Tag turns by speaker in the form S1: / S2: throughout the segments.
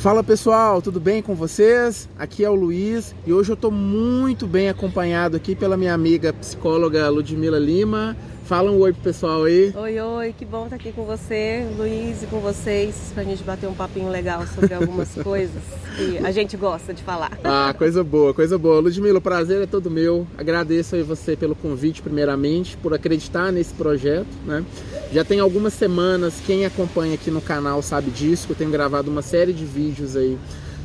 S1: Fala pessoal, tudo bem com vocês? Aqui é o Luiz e hoje eu estou muito bem acompanhado aqui pela minha amiga psicóloga Ludmila Lima. Fala um oi pro pessoal aí.
S2: Oi, oi, que bom estar aqui com você, Luiz, e com vocês, pra gente bater um papinho legal sobre algumas coisas que a gente gosta de falar.
S1: Ah, coisa boa, coisa boa. Ludmila, o prazer é todo meu. Agradeço aí você pelo convite, primeiramente, por acreditar nesse projeto, né? Já tem algumas semanas, quem acompanha aqui no canal sabe disso, que eu tenho gravado uma série de vídeos aí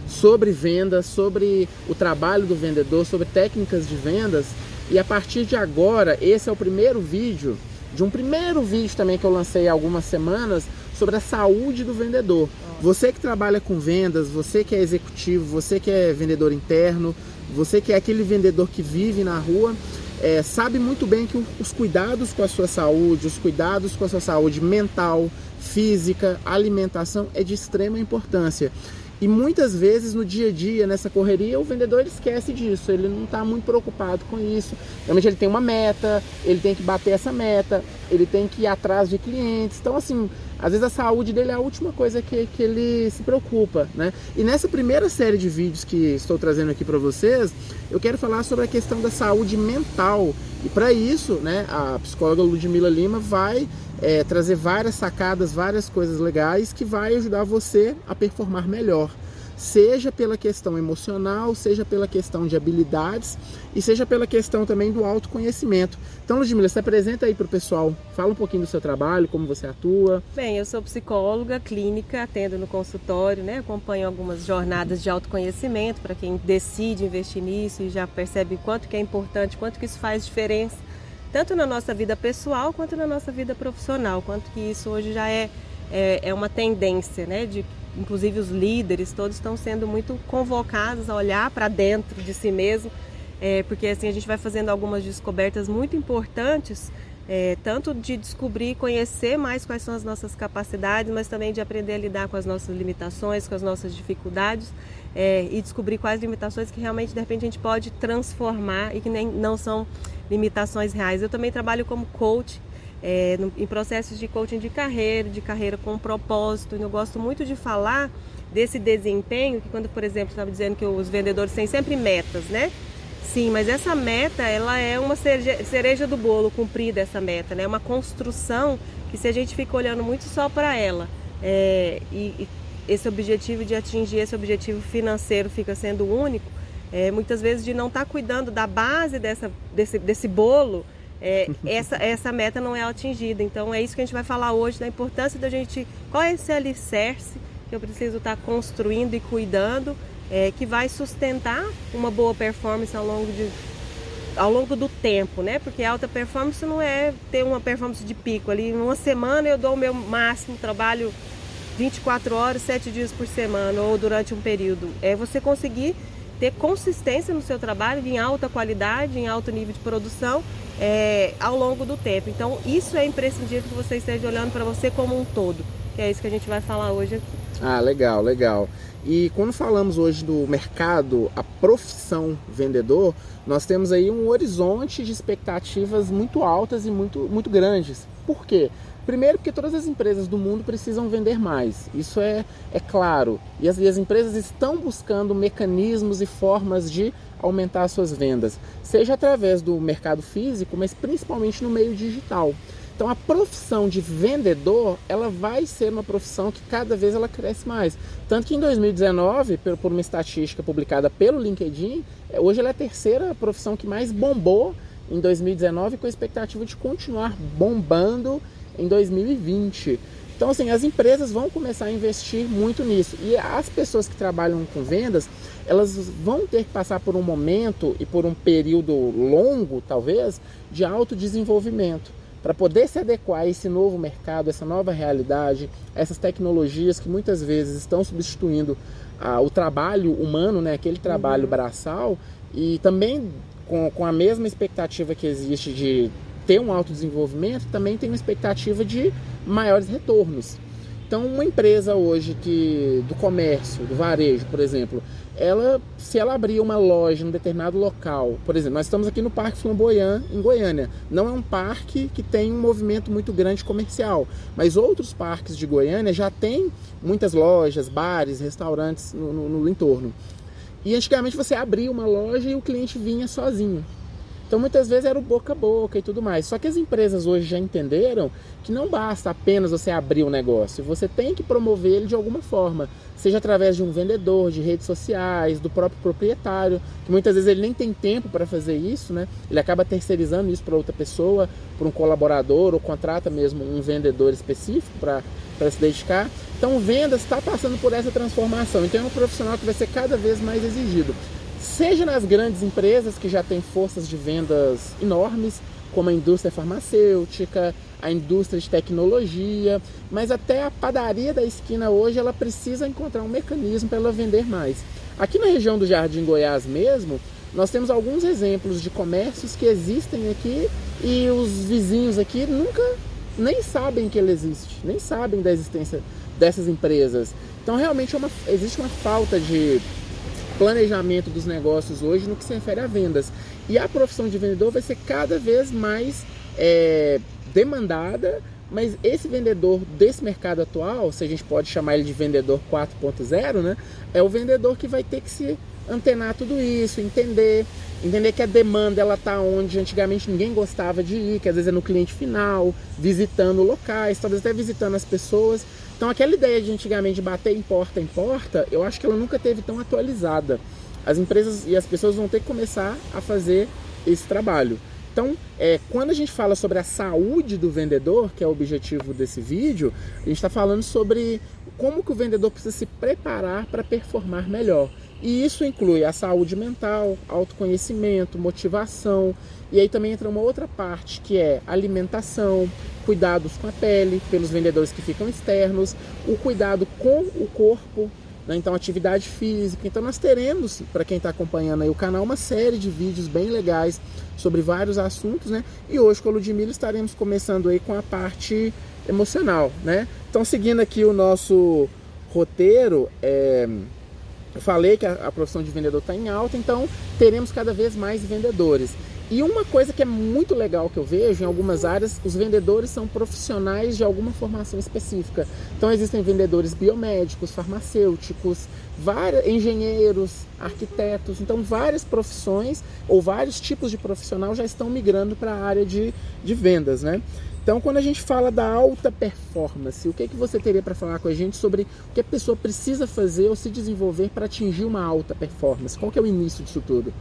S1: sobre vendas, sobre o trabalho do vendedor, sobre técnicas de vendas e a partir de agora, esse é o primeiro vídeo, de um primeiro vídeo também que eu lancei há algumas semanas, sobre a saúde do vendedor. Você que trabalha com vendas, você que é executivo, você que é vendedor interno, você que é aquele vendedor que vive na rua, é, sabe muito bem que os cuidados com a sua saúde, os cuidados com a sua saúde mental, física, alimentação é de extrema importância. E muitas vezes no dia a dia, nessa correria, o vendedor esquece disso, ele não está muito preocupado com isso. Realmente ele tem uma meta, ele tem que bater essa meta, ele tem que ir atrás de clientes. Então, assim, às vezes a saúde dele é a última coisa que, que ele se preocupa, né? E nessa primeira série de vídeos que estou trazendo aqui para vocês, eu quero falar sobre a questão da saúde mental. E para isso, né, a psicóloga Ludmila Lima vai é, trazer várias sacadas, várias coisas legais que vai ajudar você a performar melhor. Seja pela questão emocional, seja pela questão de habilidades e seja pela questão também do autoconhecimento. Então, Ludmila, se apresenta aí para o pessoal, fala um pouquinho do seu trabalho, como você atua.
S2: Bem, eu sou psicóloga clínica, atendo no consultório, né? acompanho algumas jornadas de autoconhecimento para quem decide investir nisso e já percebe quanto que é importante, quanto que isso faz diferença tanto na nossa vida pessoal quanto na nossa vida profissional, quanto que isso hoje já é, é, é uma tendência, né? De, inclusive os líderes todos estão sendo muito convocados a olhar para dentro de si mesmo, é, porque assim a gente vai fazendo algumas descobertas muito importantes é, tanto de descobrir conhecer mais quais são as nossas capacidades, mas também de aprender a lidar com as nossas limitações, com as nossas dificuldades é, e descobrir quais limitações que realmente de repente a gente pode transformar e que nem, não são limitações reais. Eu também trabalho como coach é, no, em processos de coaching de carreira, de carreira com propósito. Eu gosto muito de falar desse desempenho que quando, por exemplo, estava dizendo que os vendedores têm sempre metas, né? Sim, mas essa meta, ela é uma cereja do bolo, cumprida essa meta, né? É uma construção que se a gente fica olhando muito só para ela é, e, e, esse objetivo de atingir esse objetivo financeiro fica sendo único, é, muitas vezes de não estar tá cuidando da base dessa, desse, desse bolo, é, essa, essa meta não é atingida. Então é isso que a gente vai falar hoje, da importância da gente, qual é esse alicerce que eu preciso estar tá construindo e cuidando é, que vai sustentar uma boa performance ao longo, de, ao longo do tempo, né? Porque alta performance não é ter uma performance de pico ali. Em uma semana eu dou o meu máximo, trabalho 24 horas, 7 dias por semana ou durante um período. É você conseguir ter consistência no seu trabalho em alta qualidade, em alto nível de produção é, ao longo do tempo. Então, isso é imprescindível que você esteja olhando para você como um todo. Que é isso que a gente vai falar hoje aqui.
S1: Ah, legal, legal. E quando falamos hoje do mercado, a profissão vendedor, nós temos aí um horizonte de expectativas muito altas e muito, muito grandes. Por quê? Primeiro, porque todas as empresas do mundo precisam vender mais, isso é, é claro. E as, e as empresas estão buscando mecanismos e formas de aumentar suas vendas, seja através do mercado físico, mas principalmente no meio digital. Então a profissão de vendedor, ela vai ser uma profissão que cada vez ela cresce mais. Tanto que em 2019, por uma estatística publicada pelo LinkedIn, é, hoje ela é a terceira profissão que mais bombou em 2019 com a expectativa de continuar bombando em 2020. Então, assim, as empresas vão começar a investir muito nisso. E as pessoas que trabalham com vendas, elas vão ter que passar por um momento e por um período longo, talvez, de autodesenvolvimento para poder se adequar a esse novo mercado, essa nova realidade, essas tecnologias que muitas vezes estão substituindo ah, o trabalho humano, né, aquele trabalho uhum. braçal, e também com, com a mesma expectativa que existe de ter um autodesenvolvimento, também tem uma expectativa de maiores retornos. Então, uma empresa hoje que do comércio, do varejo, por exemplo, ela se ela abrir uma loja em um determinado local, por exemplo, nós estamos aqui no Parque Flamboyant, em Goiânia. Não é um parque que tem um movimento muito grande comercial, mas outros parques de Goiânia já tem muitas lojas, bares, restaurantes no, no, no entorno. E antigamente você abria uma loja e o cliente vinha sozinho. Então muitas vezes era o boca a boca e tudo mais. Só que as empresas hoje já entenderam que não basta apenas você abrir um negócio, você tem que promover ele de alguma forma, seja através de um vendedor, de redes sociais, do próprio proprietário, que muitas vezes ele nem tem tempo para fazer isso, né? Ele acaba terceirizando isso para outra pessoa, para um colaborador ou contrata mesmo um vendedor específico para se dedicar. Então, vendas está passando por essa transformação. Então, é um profissional que vai ser cada vez mais exigido seja nas grandes empresas que já têm forças de vendas enormes, como a indústria farmacêutica, a indústria de tecnologia, mas até a padaria da esquina hoje ela precisa encontrar um mecanismo para ela vender mais. Aqui na região do Jardim Goiás mesmo, nós temos alguns exemplos de comércios que existem aqui e os vizinhos aqui nunca nem sabem que ele existe, nem sabem da existência dessas empresas. Então realmente é uma, existe uma falta de planejamento dos negócios hoje no que se refere a vendas. E a profissão de vendedor vai ser cada vez mais é, demandada, mas esse vendedor desse mercado atual, se a gente pode chamar ele de vendedor 4.0, né, é o vendedor que vai ter que se antenar tudo isso, entender, entender que a demanda ela tá onde antigamente ninguém gostava de ir, que às vezes é no cliente final, visitando locais, talvez até visitando as pessoas. Então aquela ideia de antigamente bater em porta em porta, eu acho que ela nunca teve tão atualizada. As empresas e as pessoas vão ter que começar a fazer esse trabalho. Então, é, quando a gente fala sobre a saúde do vendedor, que é o objetivo desse vídeo, a gente está falando sobre como que o vendedor precisa se preparar para performar melhor. E isso inclui a saúde mental, autoconhecimento, motivação. E aí também entra uma outra parte que é alimentação, cuidados com a pele, pelos vendedores que ficam externos, o cuidado com o corpo, né? então atividade física. Então nós teremos, para quem está acompanhando aí o canal, uma série de vídeos bem legais sobre vários assuntos, né? E hoje com a Ludmilla estaremos começando aí com a parte emocional, né? Então seguindo aqui o nosso roteiro, é falei que a, a profissão de vendedor está em alta, então teremos cada vez mais vendedores. E uma coisa que é muito legal que eu vejo em algumas áreas, os vendedores são profissionais de alguma formação específica. Então existem vendedores biomédicos, farmacêuticos, vários, engenheiros, arquitetos. Então várias profissões ou vários tipos de profissional já estão migrando para a área de, de vendas, né? Então, quando a gente fala da alta performance, o que, é que você teria para falar com a gente sobre o que a pessoa precisa fazer ou se desenvolver para atingir uma alta performance? Qual que é o início disso tudo?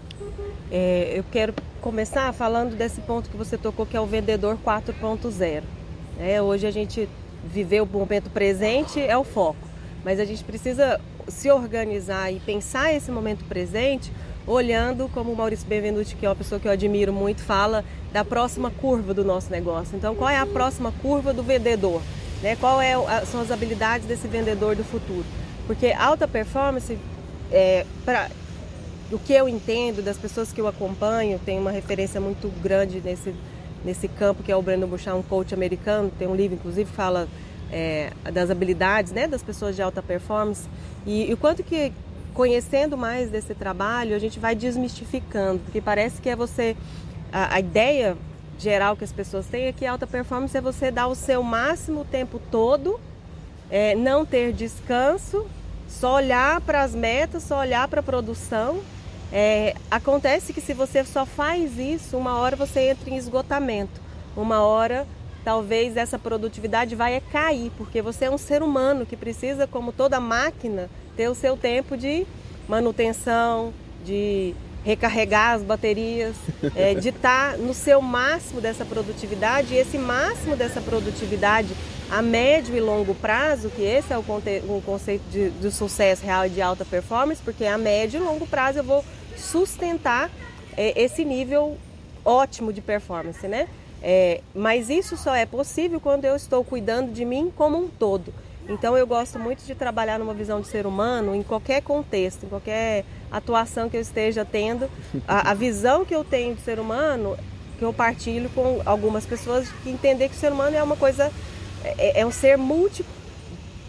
S2: É, eu quero começar falando desse ponto que você tocou, que é o vendedor 4.0. É, hoje a gente viveu o momento presente, é o foco, mas a gente precisa se organizar e pensar esse momento presente olhando, como o Maurício Benvenuti, que é uma pessoa que eu admiro muito, fala da próxima curva do nosso negócio. Então, qual é a próxima curva do vendedor? Né? Qual é, são as habilidades desse vendedor do futuro? Porque alta performance, é, o que eu entendo das pessoas que eu acompanho, tem uma referência muito grande nesse, nesse campo, que é o Brandon Bouchard, um coach americano, tem um livro, inclusive, fala é, das habilidades né, das pessoas de alta performance e, e o quanto que conhecendo mais desse trabalho, a gente vai desmistificando, porque parece que é você. A, a, ideia geral que as pessoas têm é que alta performance é você dar o seu máximo o tempo todo, é, não ter descanso, só olhar para as metas, só olhar para a produção. É, acontece que se você só faz isso, uma hora você entra em esgotamento, uma hora talvez essa produtividade vai cair, porque você é um ser humano que precisa, como toda máquina, ter o seu tempo de manutenção, de recarregar as baterias, é, de estar tá no seu máximo dessa produtividade. E esse máximo dessa produtividade a médio e longo prazo, que esse é o, conte o conceito de, de sucesso real e de alta performance, porque a médio e longo prazo eu vou sustentar é, esse nível ótimo de performance, né? É, mas isso só é possível quando eu estou cuidando de mim como um todo. Então eu gosto muito de trabalhar numa visão de ser humano em qualquer contexto, em qualquer atuação que eu esteja tendo. A, a visão que eu tenho de ser humano, que eu partilho com algumas pessoas, que entender que o ser humano é uma coisa, é, é um ser multi,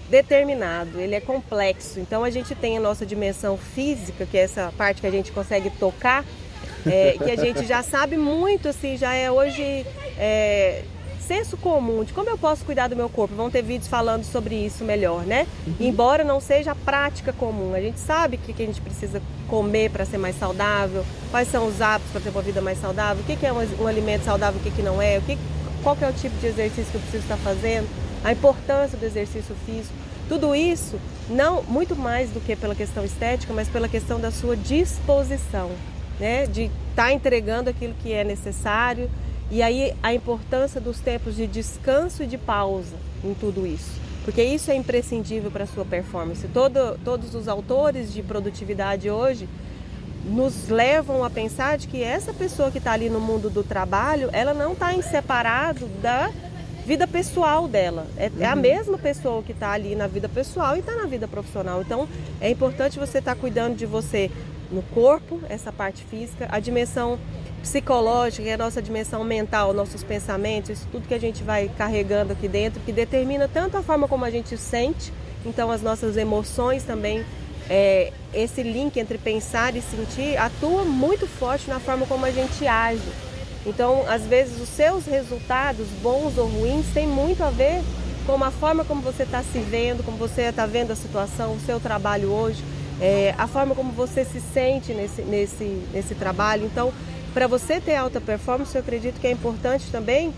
S2: determinado, ele é complexo. Então a gente tem a nossa dimensão física, que é essa parte que a gente consegue tocar, é, que a gente já sabe muito, assim, já é hoje é, senso comum de como eu posso cuidar do meu corpo. Vão ter vídeos falando sobre isso melhor, né? Uhum. Embora não seja a prática comum, a gente sabe o que, que a gente precisa comer para ser mais saudável, quais são os hábitos para ter uma vida mais saudável, o que, que é um, um alimento saudável, o que, que não é, o que, qual que é o tipo de exercício que eu preciso estar fazendo a importância do exercício físico. Tudo isso, não muito mais do que pela questão estética, mas pela questão da sua disposição, né? de estar tá entregando aquilo que é necessário. E aí a importância dos tempos de descanso e de pausa em tudo isso. Porque isso é imprescindível para a sua performance. Todo, todos os autores de produtividade hoje nos levam a pensar de que essa pessoa que está ali no mundo do trabalho, ela não está em separado da vida pessoal dela. É, uhum. é a uhum. mesma pessoa que está ali na vida pessoal e está na vida profissional. Então é importante você estar tá cuidando de você no corpo, essa parte física, a dimensão psicológica, é a nossa dimensão mental, nossos pensamentos, isso tudo que a gente vai carregando aqui dentro, que determina tanto a forma como a gente sente, então as nossas emoções também. É, esse link entre pensar e sentir atua muito forte na forma como a gente age. Então, às vezes, os seus resultados, bons ou ruins, têm muito a ver com a forma como você está se vendo, como você está vendo a situação, o seu trabalho hoje, é, a forma como você se sente nesse, nesse, nesse trabalho. Então, para você ter alta performance, eu acredito que é importante também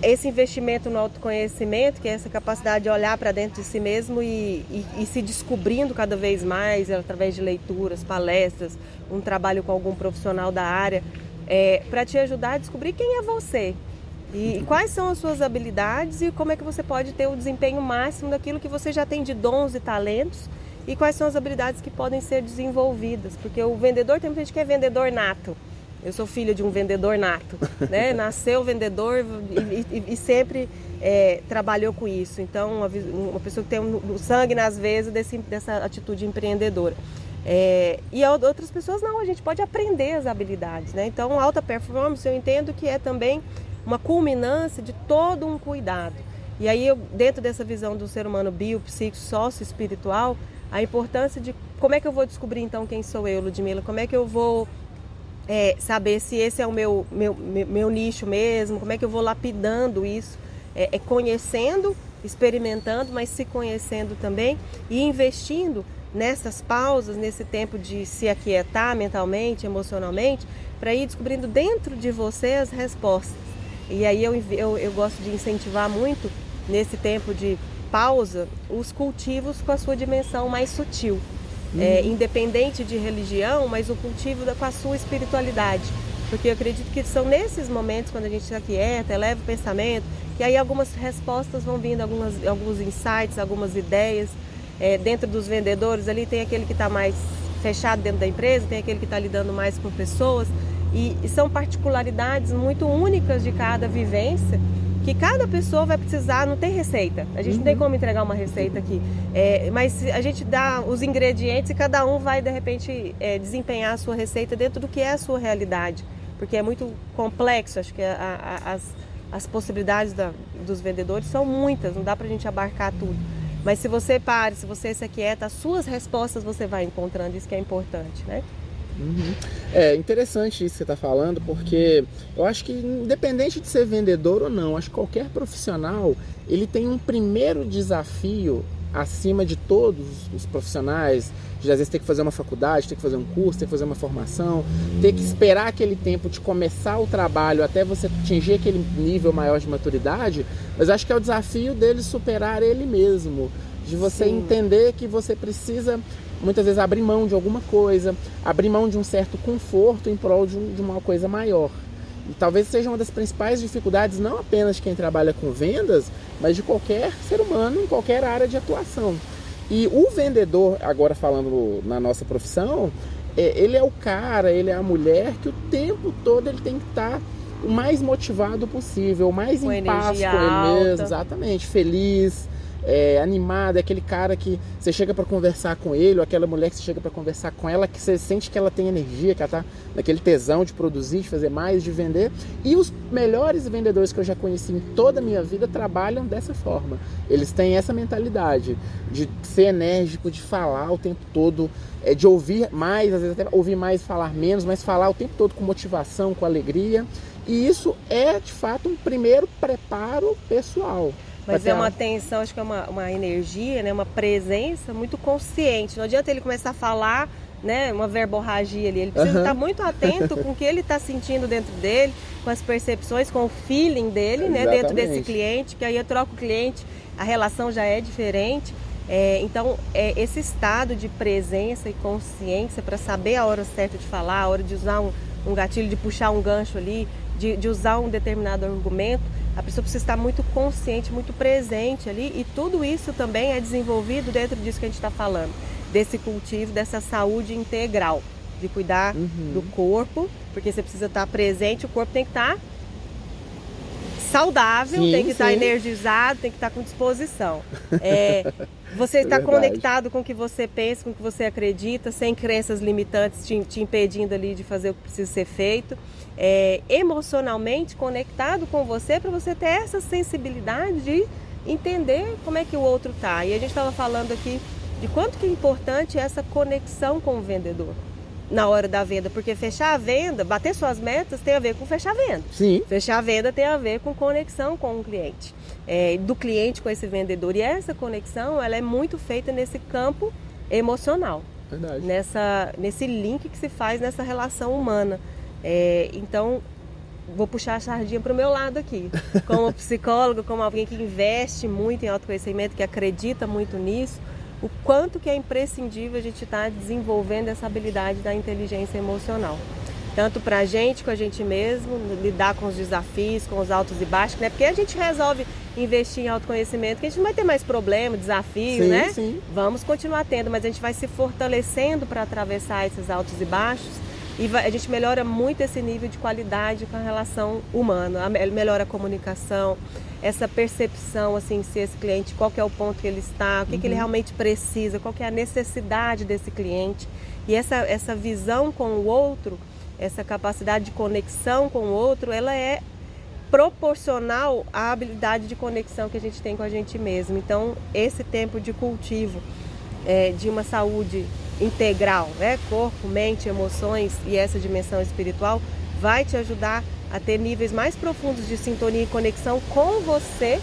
S2: esse investimento no autoconhecimento, que é essa capacidade de olhar para dentro de si mesmo e, e, e, se descobrindo cada vez mais através de leituras, palestras, um trabalho com algum profissional da área é, para te ajudar a descobrir quem é você. E, e quais são as suas habilidades e como é que você pode ter o desempenho máximo daquilo que você já tem de dons e talentos e quais são as habilidades que podem ser desenvolvidas, porque o vendedor tem muita gente que é vendedor nato. Eu sou filha de um vendedor nato, né? Nasceu vendedor e, e, e sempre é, trabalhou com isso. Então, uma, uma pessoa que tem o um, um sangue nas vezes desse, dessa atitude empreendedora. É, e outras pessoas não, a gente pode aprender as habilidades, né? Então, alta performance eu entendo que é também uma culminância de todo um cuidado. E aí, eu, dentro dessa visão do ser humano bio, psíquico, sócio espiritual, a importância de como é que eu vou descobrir então quem sou eu, Ludmila? Como é que eu vou é, saber se esse é o meu, meu, meu, meu, nicho mesmo? Como é que eu vou lapidando isso? É, é conhecendo, experimentando, mas se conhecendo também e investindo nessas pausas, nesse tempo de se aquietar mentalmente, emocionalmente, para ir descobrindo dentro de você as respostas. E aí eu, eu, eu gosto de incentivar muito, nesse tempo de pausa, os cultivos com a sua dimensão mais sutil. Uhum. É, independente de religião, mas o cultivo da, com a sua espiritualidade. Porque eu acredito que são nesses momentos, quando a gente se aquieta, eleva o pensamento, que aí algumas respostas vão vindo, algumas, alguns insights, algumas ideias é, dentro dos vendedores ali tem aquele que está mais fechado dentro da empresa, tem aquele que está lidando mais com pessoas e, e, são particularidades muito únicas de cada vivência que cada pessoa vai precisar, não tem receita. A gente uhum. não tem uhum. como entregar uma receita aqui. É, mas a gente dá os ingredientes e cada um vai, de repente, é, desempenhar a sua receita dentro do que é a sua realidade. Porque é muito complexo, acho que a, a, as, as possibilidades da, dos vendedores são muitas, não dá para a gente abarcar tudo. Mas se você para, se você se aquieta, as suas respostas você vai encontrando, isso que é importante, né?
S1: Uhum. É interessante isso que você está falando, porque eu acho que independente de ser vendedor ou não, acho que qualquer profissional ele tem um primeiro desafio acima de todos os profissionais, de às vezes ter que fazer uma faculdade, ter que fazer um curso, ter que fazer uma formação, ter que esperar aquele tempo de começar o trabalho até você atingir aquele nível maior de maturidade, mas acho que é o desafio dele superar ele mesmo, de você Sim. entender que você precisa muitas vezes abrir mão de alguma coisa, abrir mão de um certo conforto em prol de, um, de uma coisa maior. E talvez seja uma das principais dificuldades, não apenas de quem trabalha com vendas, mas de qualquer ser humano em qualquer área de atuação. E o vendedor, agora falando na nossa profissão, é, ele é o cara, ele é a mulher que o tempo todo ele tem que estar o mais motivado possível, o mais com em paz com ele mesmo, exatamente, feliz, é, animado, é aquele cara que você chega para conversar com ele, ou aquela mulher que você chega para conversar com ela, que você sente que ela tem energia, que ela tá naquele tesão de produzir, de fazer mais, de vender. E os melhores vendedores que eu já conheci em toda a minha vida trabalham dessa forma. Eles têm essa mentalidade de ser enérgico, de falar o tempo todo, é, de ouvir mais, às vezes até ouvir mais, falar menos, mas falar o tempo todo com motivação, com alegria. E isso é de fato um primeiro preparo pessoal.
S2: Mas é uma atenção, acho que é uma, uma energia, né? uma presença muito consciente. Não adianta ele começar a falar né, uma verborragia ali. Ele precisa uhum. estar muito atento com o que ele está sentindo dentro dele, com as percepções, com o feeling dele, né, dentro desse cliente, que aí eu troco o cliente, a relação já é diferente. É, então, é esse estado de presença e consciência para saber a hora certa de falar, a hora de usar um, um gatilho, de puxar um gancho ali, de, de usar um determinado argumento, a pessoa precisa estar muito consciente, muito presente ali e tudo isso também é desenvolvido dentro disso que a gente está falando, desse cultivo, dessa saúde integral, de cuidar uhum. do corpo, porque você precisa estar presente, o corpo tem que estar saudável, sim, tem que estar energizado, tem que estar com disposição. É, você está é conectado com o que você pensa, com o que você acredita, sem crenças limitantes te, te impedindo ali de fazer o que precisa ser feito é, emocionalmente conectado com você para você ter essa sensibilidade de entender como é que o outro tá. E a gente estava falando aqui de quanto que é importante essa conexão com o vendedor na hora da venda, porque fechar a venda, bater suas metas tem a ver com fechar a venda.
S1: Sim.
S2: Fechar a venda tem a ver com conexão com o cliente, é, do cliente com esse vendedor. E essa conexão, ela é muito feita nesse campo emocional.
S1: Verdade.
S2: Nessa, nesse link que se faz nessa relação humana. É, então, vou puxar a sardinha para o meu lado aqui. Como psicólogo, como alguém que investe muito em autoconhecimento, que acredita muito nisso, o quanto que é imprescindível a gente estar tá desenvolvendo essa habilidade da inteligência emocional. Tanto para a gente, com a gente mesmo, lidar com os desafios, com os altos e baixos, né? Porque a gente resolve investir em autoconhecimento, que a gente não vai ter mais problema, desafio,
S1: sim,
S2: né?
S1: Sim.
S2: Vamos continuar tendo, mas a gente vai se fortalecendo para atravessar esses altos e baixos e a gente melhora muito esse nível de qualidade com a relação humana, melhora a comunicação, essa percepção assim se esse cliente qual é o ponto que ele está, o que, uhum. que ele uhum. realmente precisa, qual é a necessidade desse cliente e essa essa visão com o outro, essa capacidade de conexão com o outro, ela é proporcional à habilidade de conexão que a gente tem com a gente mesmo. Então esse tempo de cultivo é, de uma saúde integral, né? corpo, mente, emoções e essa dimensão espiritual, vai te ajudar a ter níveis mais profundos de sintonia e conexão com você,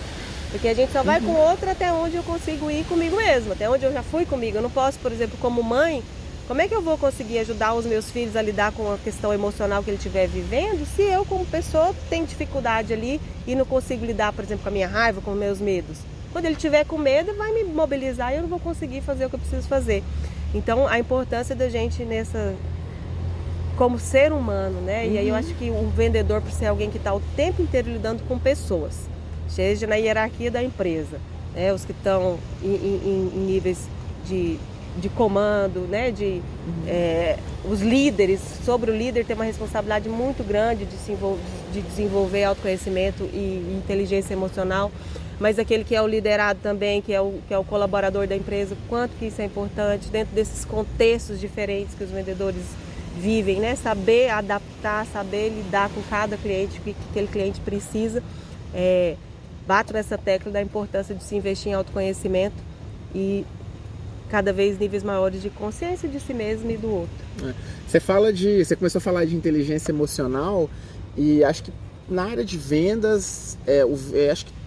S2: porque a gente só vai uhum. com outro até onde eu consigo ir comigo mesmo, até onde eu já fui comigo. Eu não posso, por exemplo, como mãe, como é que eu vou conseguir ajudar os meus filhos a lidar com a questão emocional que ele estiver vivendo se eu, como pessoa, tenho dificuldade ali e não consigo lidar, por exemplo, com a minha raiva, com meus medos? Quando ele tiver com medo, vai me mobilizar e eu não vou conseguir fazer o que eu preciso fazer. Então, a importância da gente nessa como ser humano, né? Uhum. E aí eu uhum. acho que o vendedor precisa ser alguém que está o tempo inteiro lidando com pessoas, seja na hierarquia da empresa, né? Os que estão em, em, em níveis de, de comando, né? De uhum. é, os líderes, sobre o líder tem uma responsabilidade muito grande de, se envolver, de desenvolver autoconhecimento e inteligência emocional mas aquele que é o liderado também, que é o, que é o colaborador da empresa, quanto que isso é importante dentro desses contextos diferentes que os vendedores vivem, né? Saber adaptar, saber lidar com cada cliente, o que, que aquele cliente precisa. É, bato nessa tecla da importância de se investir em autoconhecimento e cada vez níveis maiores de consciência de si mesmo e do outro.
S1: É. Você fala de, você começou a falar de inteligência emocional e acho que na área de vendas, é, o, é, acho que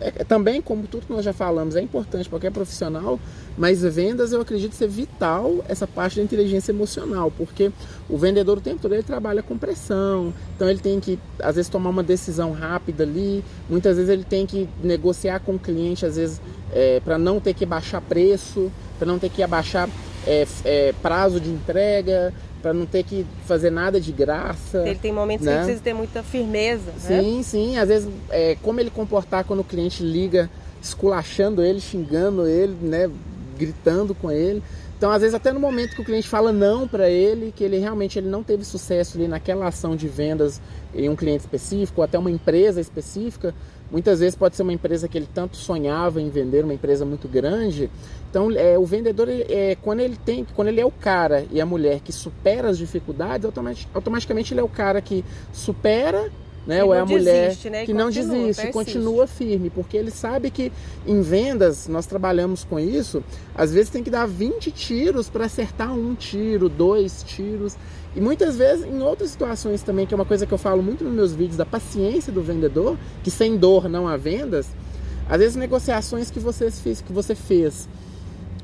S1: é, é, também, como tudo que nós já falamos, é importante para qualquer profissional, mas vendas eu acredito ser vital essa parte da inteligência emocional, porque o vendedor o tempo todo ele trabalha com pressão, então ele tem que às vezes tomar uma decisão rápida ali, muitas vezes ele tem que negociar com o cliente, às vezes é, para não ter que baixar preço, para não ter que abaixar é, é, prazo de entrega, para não ter que fazer nada de graça.
S2: Ele tem momentos né? que precisa ter muita firmeza.
S1: Né? Sim, né? sim. Às vezes, é, como ele comportar quando o cliente liga, esculachando ele, xingando ele, né? gritando com ele. Então, às vezes, até no momento que o cliente fala não para ele, que ele realmente ele não teve sucesso ali naquela ação de vendas em um cliente específico, ou até uma empresa específica, muitas vezes pode ser uma empresa que ele tanto sonhava em vender, uma empresa muito grande. Então, é, o vendedor, é, quando ele tem, quando ele é o cara e a mulher que supera as dificuldades, automaticamente ele é o cara que supera né? Ou é a mulher desiste, né? que não desiste, persiste. continua firme, porque ele sabe que em vendas nós trabalhamos com isso, às vezes tem que dar 20 tiros para acertar um tiro, dois tiros. E muitas vezes, em outras situações também, que é uma coisa que eu falo muito nos meus vídeos, da paciência do vendedor, que sem dor não há vendas, às vezes negociações que você fez, que você fez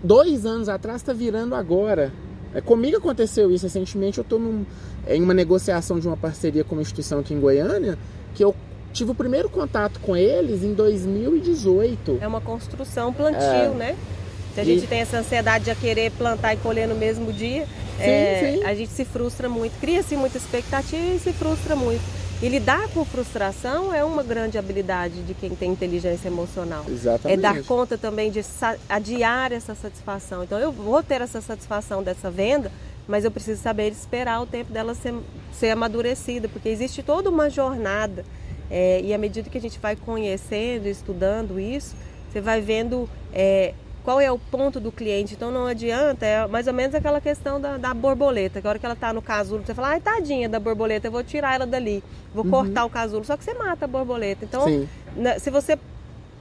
S1: dois anos atrás está virando agora. É, comigo aconteceu isso recentemente, eu estou num, em uma negociação de uma parceria com uma instituição aqui em Goiânia, que eu tive o primeiro contato com eles em 2018.
S2: É uma construção plantio, é. né? Se a gente e... tem essa ansiedade de querer plantar e colher no mesmo dia, sim, é, sim. a gente se frustra muito. Cria-se muita expectativa e se frustra muito. E lidar com frustração é uma grande habilidade de quem tem inteligência emocional.
S1: Exatamente.
S2: É dar conta também de adiar essa satisfação. Então eu vou ter essa satisfação dessa venda, mas eu preciso saber esperar o tempo dela ser, ser amadurecida, porque existe toda uma jornada. É, e à medida que a gente vai conhecendo, estudando isso, você vai vendo é, qual é o ponto do cliente. Então não adianta, é mais ou menos aquela questão da, da borboleta, que a hora que ela está no casulo, você fala, ai tadinha da borboleta, eu vou tirar ela dali, vou uhum. cortar o casulo, só que você mata a borboleta. Então, na, se você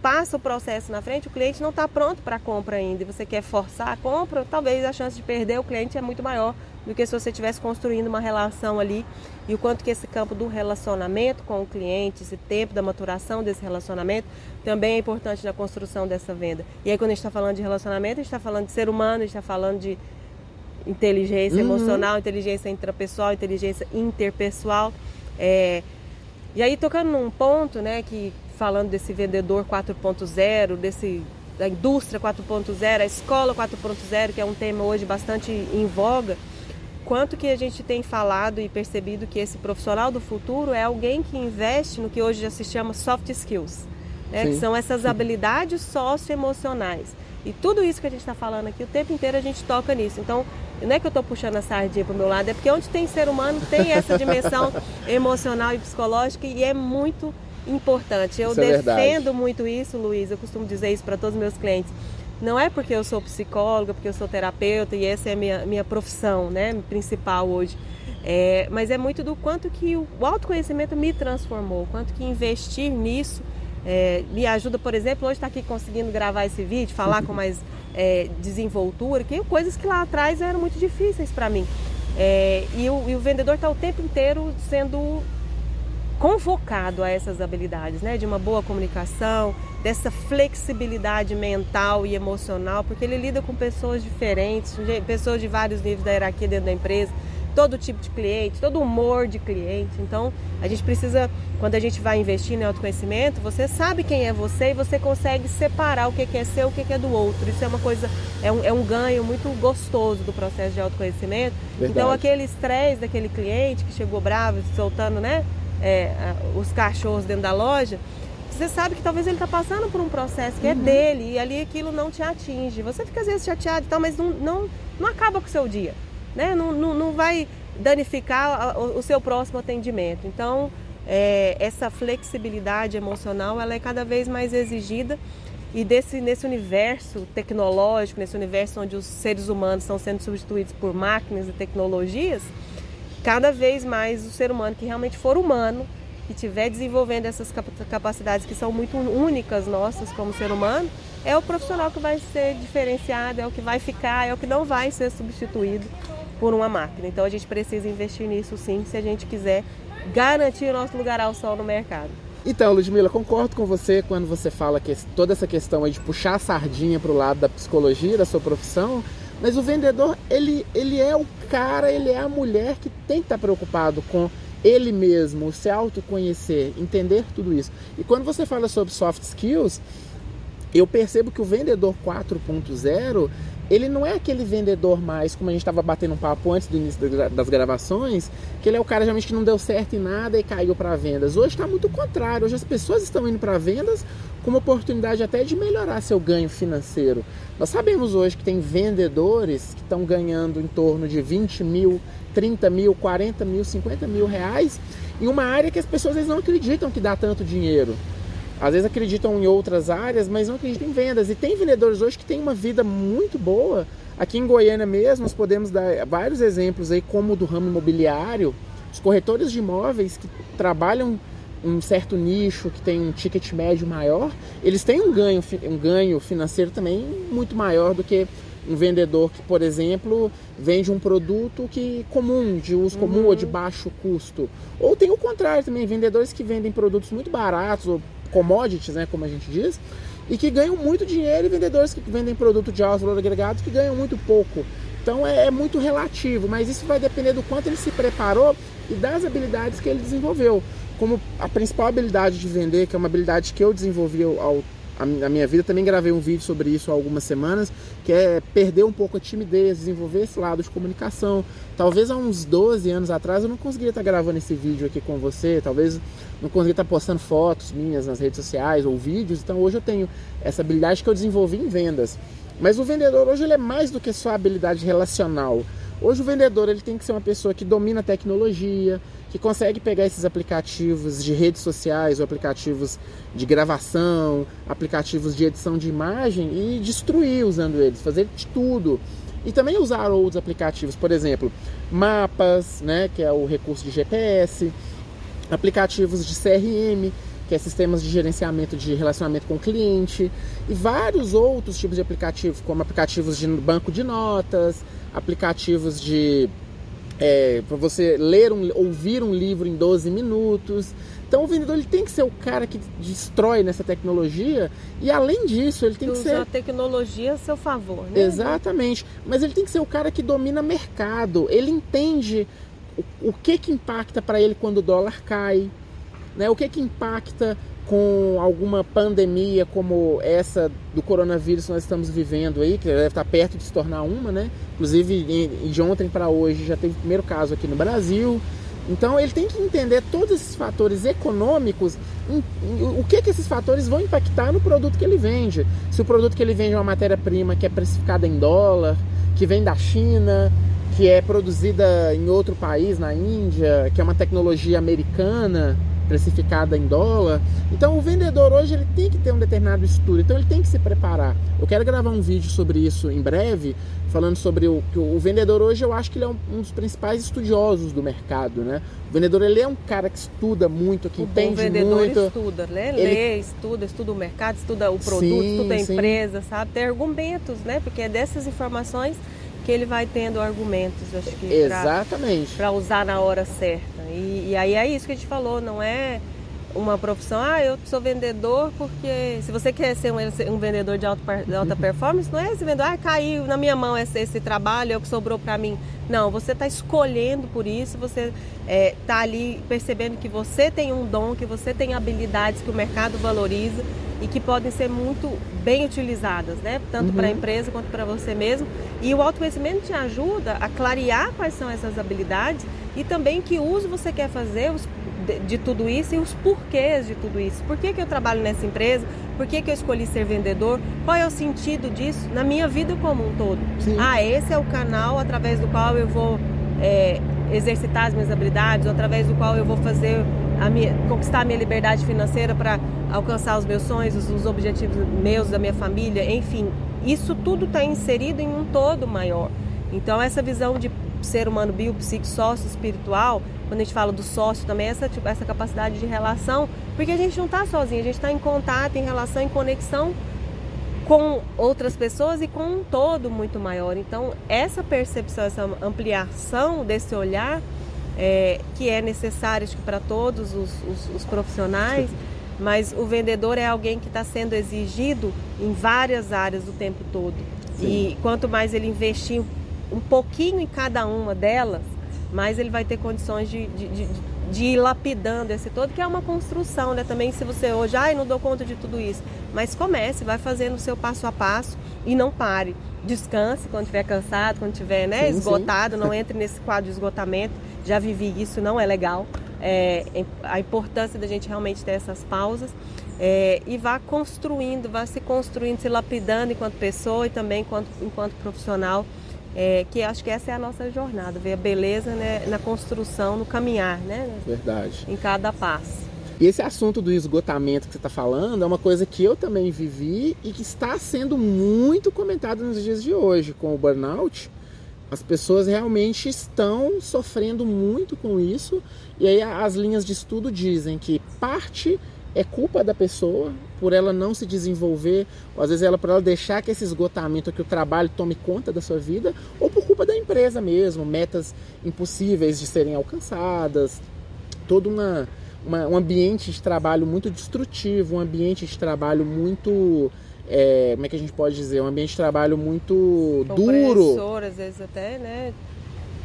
S2: passa o processo na frente, o cliente não está pronto para a compra ainda e você quer forçar a compra, talvez a chance de perder o cliente é muito maior do que se você estivesse construindo uma relação ali e o quanto que esse campo do relacionamento com o cliente, esse tempo da maturação desse relacionamento também é importante na construção dessa venda. E aí quando a gente está falando de relacionamento, a gente está falando de ser humano, a gente está falando de inteligência uhum. emocional, inteligência intrapessoal, inteligência interpessoal. É... E aí tocando num ponto, né, que falando desse vendedor 4.0, desse da indústria 4.0, a escola 4.0, que é um tema hoje bastante em voga, quanto que a gente tem falado e percebido que esse profissional do futuro é alguém que investe no que hoje já se chama soft skills, né? que são essas habilidades socioemocionais. E tudo isso que a gente está falando aqui, o tempo inteiro a gente toca nisso. Então, não é que eu estou puxando a sardinha para o meu lado, é porque onde tem ser humano tem essa dimensão emocional e psicológica e é muito importante. Eu é defendo muito isso, Luiz. Eu costumo dizer isso para todos os meus clientes. Não é porque eu sou psicóloga, porque eu sou terapeuta e essa é a minha, minha profissão né, principal hoje. É, mas é muito do quanto que o autoconhecimento me transformou, quanto que investir nisso é, me ajuda, por exemplo, hoje estar tá aqui conseguindo gravar esse vídeo, falar com mais é, desenvoltura, que coisas que lá atrás eram muito difíceis para mim. É, e, o, e o vendedor está o tempo inteiro sendo convocado a essas habilidades, né? De uma boa comunicação, dessa flexibilidade mental e emocional, porque ele lida com pessoas diferentes, pessoas de vários níveis da hierarquia dentro da empresa, todo tipo de cliente, todo humor de cliente. Então, a gente precisa, quando a gente vai investir em autoconhecimento, você sabe quem é você e você consegue separar o que é seu e o que é do outro. Isso é uma coisa, é um, é um ganho muito gostoso do processo de autoconhecimento. Verdade. Então, aquele estresse daquele cliente que chegou bravo, soltando, né? É, os cachorros dentro da loja, você sabe que talvez ele está passando por um processo que é uhum. é dele e ali aquilo não te atinge. Você fica às vezes chateado e tal, mas não, não, não acaba com o seu dia, né? Não, não, não vai danificar o, seu próximo atendimento. Então, é, essa flexibilidade emocional ela é cada vez mais exigida e desse, nesse universo tecnológico, nesse universo onde os seres humanos estão sendo substituídos por máquinas e tecnologias, cada vez mais o ser humano que realmente for humano e estiver desenvolvendo essas capacidades que são muito únicas nossas como ser humano, é o profissional que vai ser diferenciado, é o que vai ficar, é o que não vai ser substituído por uma máquina. Então a gente precisa investir nisso sim, se a gente quiser garantir o nosso lugar ao sol no mercado.
S1: Então, Ludmila, concordo com você quando você fala que toda essa questão de puxar a sardinha para o lado da psicologia, da sua profissão, mas o vendedor, ele, ele é o cara, ele é a mulher que tem que estar preocupado com ele mesmo, se autoconhecer, entender tudo isso. E quando você fala sobre soft skills, eu percebo que o vendedor 4.0 ele não é aquele vendedor mais, como a gente estava batendo um papo antes do início das gravações, que ele é o cara realmente que não deu certo em nada e caiu para vendas. Hoje está muito contrário. Hoje as pessoas estão indo para vendas como oportunidade até de melhorar seu ganho financeiro. Nós sabemos hoje que tem vendedores que estão ganhando em torno de 20 mil, 30 mil, 40 mil, 50 mil reais em uma área que as pessoas vezes não acreditam que dá tanto dinheiro. Às vezes acreditam em outras áreas, mas não acreditam em vendas. E tem vendedores hoje que têm uma vida muito boa. Aqui em Goiânia mesmo, nós podemos dar vários exemplos aí, como do ramo imobiliário, os corretores de imóveis que trabalham um certo nicho que tem um ticket médio maior, eles têm um ganho, um ganho financeiro também muito maior do que um vendedor que, por exemplo, vende um produto que comum, de uso comum uhum. ou de baixo custo. Ou tem o contrário também, vendedores que vendem produtos muito baratos ou commodities, né, como a gente diz, e que ganham muito dinheiro e vendedores que vendem produto de alto valor agregado que ganham muito pouco. Então é, é muito relativo, mas isso vai depender do quanto ele se preparou e das habilidades que ele desenvolveu como a principal habilidade de vender, que é uma habilidade que eu desenvolvi ao, na minha vida, também gravei um vídeo sobre isso há algumas semanas, que é perder um pouco a timidez, desenvolver esse lado de comunicação. Talvez há uns 12 anos atrás eu não conseguiria estar gravando esse vídeo aqui com você, talvez não conseguiria estar postando fotos minhas nas redes sociais ou vídeos, então hoje eu tenho essa habilidade que eu desenvolvi em vendas. Mas o vendedor hoje ele é mais do que só habilidade relacional. Hoje o vendedor ele tem que ser uma pessoa que domina a tecnologia, que consegue pegar esses aplicativos de redes sociais ou aplicativos de gravação, aplicativos de edição de imagem e destruir usando eles, fazer de tudo. E também usar outros aplicativos, por exemplo, mapas, né, que é o recurso de GPS, aplicativos de CRM, que é sistemas de gerenciamento de relacionamento com o cliente, e vários outros tipos de aplicativos, como aplicativos de banco de notas, aplicativos de é, para você ler um, ouvir um livro em 12 minutos. Então o vendedor ele tem que ser o cara que destrói nessa tecnologia e além disso ele tem que, que ser
S2: a tecnologia a seu favor, né?
S1: Exatamente. Mas ele tem que ser o cara que domina mercado. Ele entende o, o que que impacta para ele quando o dólar cai, né? O que que impacta com alguma pandemia como essa do coronavírus que nós estamos vivendo aí, que deve estar perto de se tornar uma, né? Inclusive, de ontem para hoje já teve o primeiro caso aqui no Brasil. Então, ele tem que entender todos esses fatores econômicos, o que que esses fatores vão impactar no produto que ele vende. Se o produto que ele vende é uma matéria-prima que é precificada em dólar, que vem da China, que é produzida em outro país, na Índia, que é uma tecnologia americana, precificada em dólar. Então o vendedor hoje ele tem que ter um determinado estudo, então ele tem que se preparar. Eu quero gravar um vídeo sobre isso em breve, falando sobre o que o vendedor hoje eu acho que ele é um, um, dos principais estudiosos do mercado, né? O vendedor ele é um cara que estuda muito, que o entende muito. O vendedor
S2: estuda, né? Ele... Lê, estuda, estuda o mercado, estuda o produto, sim, estuda a empresa, sim. sabe? Tem argumentos, né? Porque é dessas informações que ele vai tendo argumentos, acho que
S1: exatamente
S2: para usar na hora certa. E, e, aí é isso que a gente falou, não é uma profissão, ah, eu sou vendedor porque se você quer ser um, um vendedor de alta, de alta performance, não é esse vendedor, ah, caiu na minha mão esse, esse trabalho, é o que sobrou para mim. Não, você está escolhendo por isso, você está é, tá ali percebendo que você tem um dom, que você tem habilidades que o mercado valoriza e que podem ser muito bem utilizadas, né? Tanto uhum. para a empresa quanto para você mesmo. E o autoconhecimento te ajuda a clarear quais são essas habilidades e também que uso você quer fazer os, de, de, tudo isso e os porquês de tudo isso. Por que, que eu trabalho nessa empresa? Por que, que eu escolhi ser vendedor? Qual é o sentido disso na minha vida como um todo? Sim. Ah, esse é o canal através do qual eu vou é, exercitar as minhas habilidades, ou através do qual eu vou fazer a minha, conquistar a minha liberdade financeira para alcançar os meus sonhos, os objetivos meus, da minha família, enfim, isso tudo está inserido em um todo maior. Então essa visão de ser humano biopsico, sócio espiritual, quando a gente fala do sócio também, essa, tipo, essa capacidade de relação, porque a gente não está sozinho, a gente está em contato, em relação, em conexão com outras pessoas e com um todo muito maior. Então, essa percepção, essa ampliação desse olhar é, que é necessário para todos os, os, os profissionais, mas o vendedor é alguém que está sendo exigido em várias áreas o tempo todo. Sim. E quanto mais ele investir um pouquinho em cada uma delas, mais ele vai ter condições de, de, de, de ir lapidando esse todo, que é uma construção, né? Também se você hoje, ai, não dou conta de tudo isso. Mas comece, vai fazendo o seu passo a passo e não pare. Descanse quando estiver cansado, quando estiver né, sim, esgotado, sim. não entre nesse quadro de esgotamento já vivi isso, não é legal. É, a importância da gente realmente ter essas pausas. é, e vá construindo, vá se construindo, se lapidando enquanto pessoa e também enquanto, enquanto profissional. É, que acho que essa é a nossa jornada, ver a beleza né, na construção, no caminhar, né?
S1: Verdade.
S2: Em cada passo.
S1: E esse assunto do esgotamento que você está falando é uma coisa que eu também vivi e que está sendo muito comentado nos dias de hoje com o burnout. As pessoas realmente estão sofrendo muito com isso, e aí as linhas de estudo dizem que parte é culpa da pessoa por ela não se desenvolver, ou às vezes ela por ela deixar que esse esgotamento, que o trabalho tome conta da sua vida, ou por culpa da empresa mesmo, metas impossíveis de serem alcançadas, todo uma, uma um ambiente de trabalho muito destrutivo, um ambiente de trabalho muito é, como é que a gente pode dizer, um ambiente de trabalho muito duro.
S2: às vezes até, né?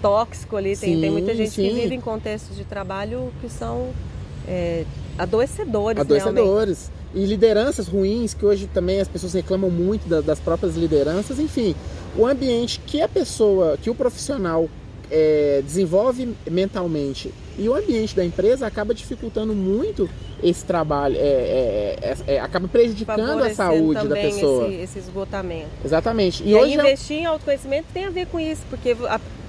S2: Tóxico ali. Tem, sim, tem muita gente sim. que vive em contextos de trabalho que são é, adoecedores.
S1: Adoecedores. Realmente. E lideranças ruins, que hoje também as pessoas reclamam muito da, das próprias lideranças. Enfim, o ambiente que a pessoa, que o profissional é, desenvolve mentalmente e o ambiente da empresa acaba dificultando muito esse trabalho, é, é, é, é acaba prejudicando a saúde da pessoa.
S2: Esse, esse esgotamento.
S1: Exatamente.
S2: E, e hoje investir em autoconhecimento tem a ver com isso, porque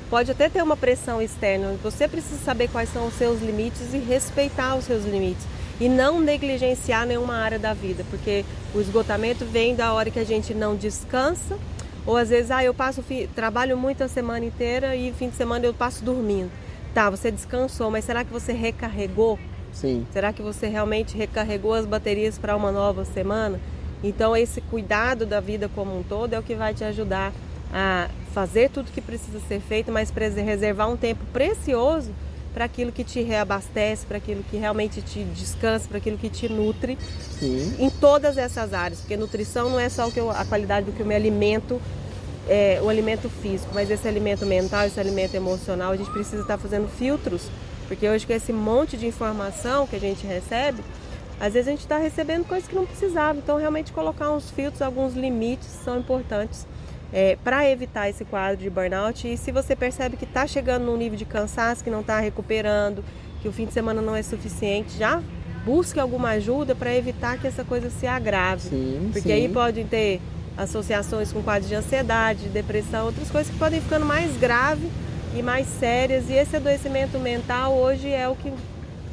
S2: pode até ter uma pressão externa. Você precisa saber quais são os seus limites e respeitar os seus limites. E não negligenciar nenhuma área da vida, porque o esgotamento vem da hora que a gente não descansa, ou às vezes, ah, eu passo trabalho muito a semana inteira e fim de semana eu passo dormindo. Tá, você descansou, mas será que você recarregou?
S1: Sim.
S2: Será que você realmente recarregou as baterias para uma nova semana? Então, esse cuidado da vida como um todo é o que vai te ajudar a fazer tudo que precisa ser feito, mas reservar um tempo precioso para aquilo que te reabastece, para aquilo que realmente te descansa, para aquilo que te nutre
S1: Sim.
S2: em todas essas áreas, porque nutrição não é só o que eu, a qualidade do que eu me alimento, é, o alimento físico, mas esse alimento mental, esse alimento emocional, a gente precisa estar fazendo filtros, porque hoje com esse monte de informação que a gente recebe, às vezes a gente está recebendo coisas que não precisava, então realmente colocar uns filtros, alguns limites são importantes é, para evitar esse quadro de burnout. E se você percebe que está chegando num nível de cansaço, que não está recuperando, que o fim de semana não é suficiente, já busque alguma ajuda para evitar que essa coisa se agrave.
S1: Sim,
S2: Porque
S1: sim.
S2: aí pode ter associações com quadros de ansiedade, de depressão, outras coisas que podem ficando mais graves e mais sérias. E esse adoecimento mental hoje é o que,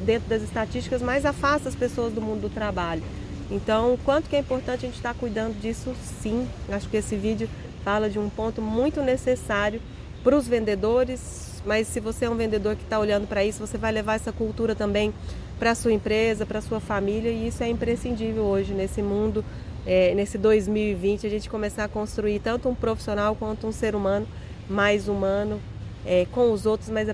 S2: dentro das estatísticas, mais afasta as pessoas do mundo do trabalho. Então, o quanto que é importante a gente estar tá cuidando disso, sim. Acho que esse vídeo fala de um ponto muito necessário para os vendedores, mas se você é um vendedor que está olhando para isso, você vai levar essa cultura também para a sua empresa, para a sua família, e isso é imprescindível hoje nesse mundo, é, nesse 2020, a gente começar a construir tanto um profissional quanto um ser humano mais humano é, com os outros, mas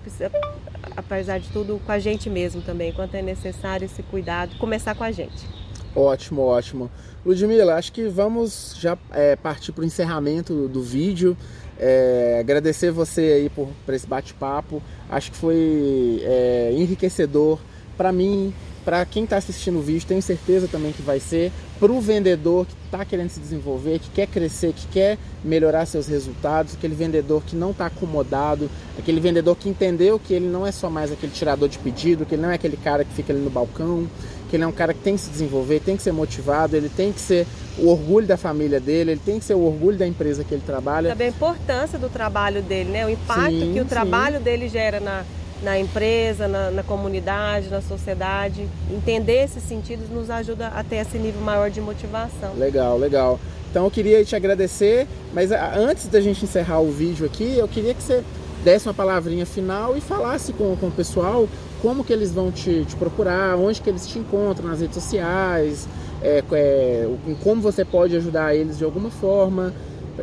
S2: apesar de tudo, com a gente mesmo também, quanto é necessário esse cuidado, começar com a gente.
S1: Ótimo, ótimo. Ludmila, acho que vamos já é, partir para o encerramento do vídeo. É, agradecer você aí por, por esse bate-papo. Acho que foi é, enriquecedor para mim, para quem está assistindo o vídeo, tenho certeza também que vai ser. Para o vendedor que está querendo se desenvolver, que quer crescer, que quer melhorar seus resultados, aquele vendedor que não está acomodado, aquele vendedor que entendeu que ele não é só mais aquele tirador de pedido, que ele não é aquele cara que fica ali no balcão, que ele é um cara que tem que se desenvolver, tem que ser motivado, ele tem que ser o orgulho da família dele, ele tem que ser o orgulho da empresa que ele trabalha.
S2: Também a importância do trabalho dele, né? O impacto sim, que o sim. trabalho dele gera na, na empresa, na, na, comunidade, na sociedade. Entender esses sentidos nos ajuda a ter esse nível maior de motivação.
S1: Legal, legal. Então eu queria te agradecer, mas antes da gente encerrar o vídeo aqui, eu queria que você desse uma palavrinha final e falasse com, com o pessoal como que eles vão te, te procurar, onde que eles te encontram nas redes sociais, é, é, como você pode ajudar eles de alguma forma.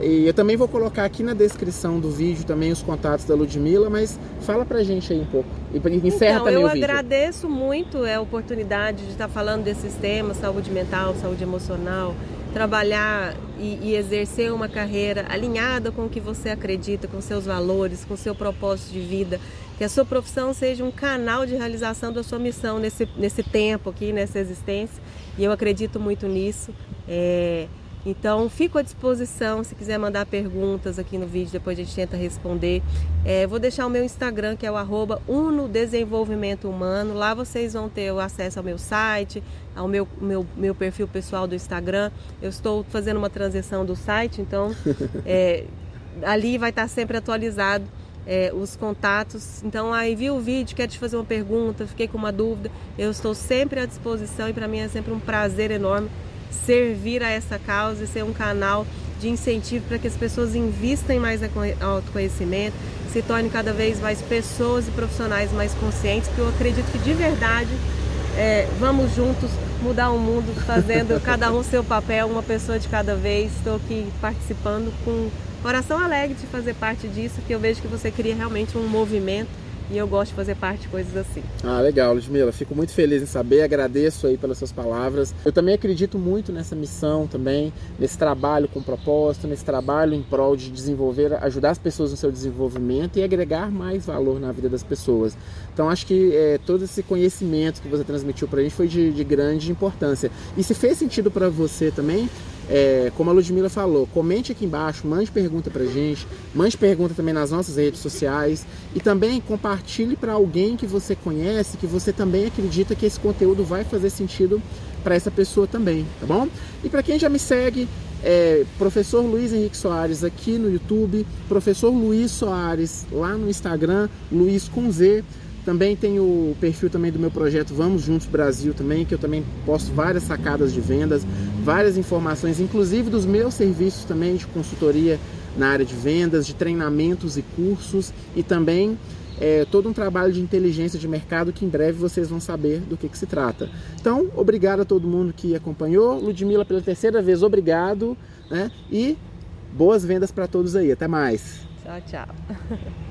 S1: E eu também vou colocar aqui na descrição do vídeo também os contatos da Ludmilla, mas fala pra gente aí um pouco. E encerra
S2: então,
S1: também
S2: o
S1: vídeo.
S2: Eu agradeço muito a oportunidade de estar falando desses temas, saúde mental, saúde emocional, trabalhar e, e, exercer uma carreira alinhada com o que você acredita, com seus valores, com seu propósito de vida, que a sua profissão seja um canal de realização da sua missão nesse, nesse tempo aqui, nessa existência. E eu acredito muito nisso. É, Então, fico à disposição se quiser mandar perguntas aqui no vídeo, depois a gente tenta responder. É, vou deixar o meu Instagram, que é o arroba Uno Desenvolvimento Humano. Lá vocês vão ter o acesso ao meu site, ao meu, meu, meu perfil pessoal do Instagram. Eu estou fazendo uma transição do site, então é, ali vai estar sempre atualizado é, os contatos. Então, aí vi o vídeo, quero te fazer uma pergunta, fiquei com uma dúvida. Eu estou sempre à disposição e para mim é sempre um prazer enorme servir a essa causa e ser um canal de incentivo para que as pessoas invistam mais em autoconhecimento, se tornem cada vez mais pessoas e profissionais mais conscientes, que eu acredito que de verdade é, vamos juntos mudar o mundo, fazendo cada um seu papel, uma pessoa de cada vez. Estou aqui participando com coração alegre de fazer parte disso, que eu vejo que você cria realmente um movimento e eu gosto de fazer parte de coisas assim.
S1: Ah, legal, Ludmila. Fico muito feliz em saber, agradeço aí pelas suas palavras. Eu também acredito muito nessa missão também, nesse trabalho com propósito, nesse trabalho em prol de desenvolver, ajudar as pessoas no seu desenvolvimento e agregar mais valor na vida das pessoas. Então acho que é, todo esse conhecimento que você transmitiu para a gente foi de, de grande importância. E se fez sentido para você também, é, como a Ludmilla falou, comente aqui embaixo, mande pergunta pra gente, mande pergunta também nas nossas redes sociais e também compartilhe para alguém que você conhece, que você também acredita que esse conteúdo vai fazer sentido para essa pessoa também, tá bom? E para quem já me segue, é, professor Luiz Henrique Soares aqui no YouTube, professor Luiz Soares lá no Instagram, Luiz com Z. Também tem o perfil também do meu projeto Vamos Juntos Brasil também, que eu também posto várias sacadas de vendas, várias informações, inclusive dos meus serviços também de consultoria na área de vendas, de treinamentos e cursos e também é, todo um trabalho de inteligência de mercado que em breve vocês vão saber do que, que se trata. Então, obrigado a todo mundo que acompanhou. Ludmila, pela terceira vez, obrigado. Né? E boas vendas para todos aí. Até mais.
S2: Tchau, tchau.